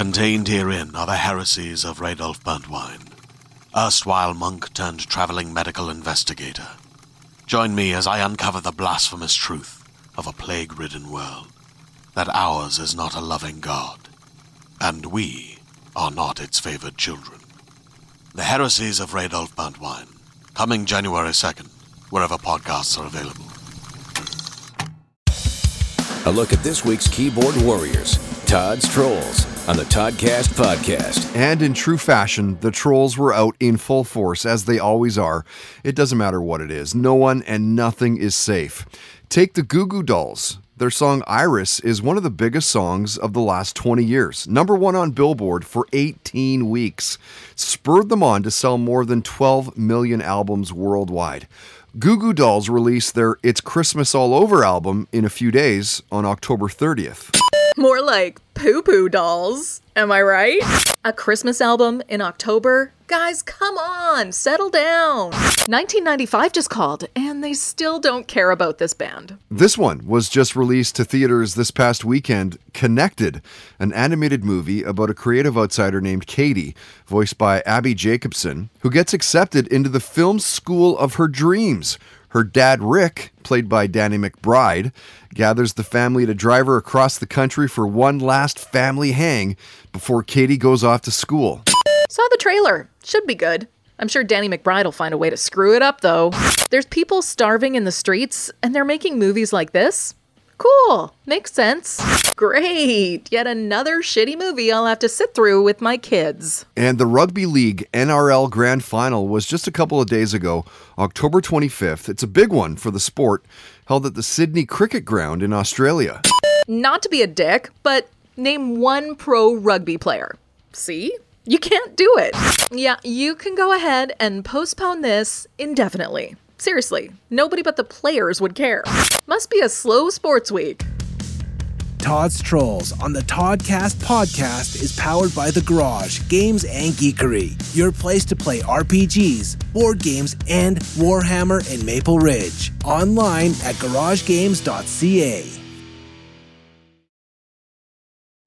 Contained herein are the heresies of Radolf Burntwine, erstwhile monk turned traveling medical investigator. Join me as I uncover the blasphemous truth of a plague ridden world that ours is not a loving God, and we are not its favored children. The Heresies of Radolf Burntwine, coming January 2nd, wherever podcasts are available. A look at this week's keyboard warriors, Todd's Trolls, on the Toddcast podcast. And in true fashion, the trolls were out in full force, as they always are. It doesn't matter what it is, no one and nothing is safe. Take the Goo Goo Dolls. Their song Iris is one of the biggest songs of the last 20 years. Number one on Billboard for 18 weeks. Spurred them on to sell more than 12 million albums worldwide. Goo Goo Dolls released their It's Christmas All Over album in a few days on October 30th. More like poo poo dolls. Am I right? A Christmas album in October? Guys, come on, settle down. 1995 just called, and they still don't care about this band. This one was just released to theaters this past weekend. Connected, an animated movie about a creative outsider named Katie, voiced by Abbi Jacobson, who gets accepted into the film school of her dreams. Her dad, Rick, played by Danny McBride, gathers the family to drive her across the country for one last family hang before Katie goes off to school. Saw the trailer. Should be good. I'm sure Danny McBride will find a way to screw it up, though. There's people starving in the streets, and they're making movies like this? Cool. Makes sense. Great. Yet another shitty movie I'll have to sit through with my kids. And the Rugby League NRL Grand Final was just a couple of days ago, October 25th. It's a big one for the sport, held at the Sydney Cricket Ground in Australia. Not to be a dick, but name one pro rugby player. See? You can't do it. Yeah, you can go ahead and postpone this indefinitely. Seriously, nobody but the players would care. Must be a slow sports week. Todd's Trolls on the Toddcast podcast is powered by The Garage, Games and Geekery, your place to play RPGs, board games, and Warhammer in Maple Ridge. Online at garagegames.ca.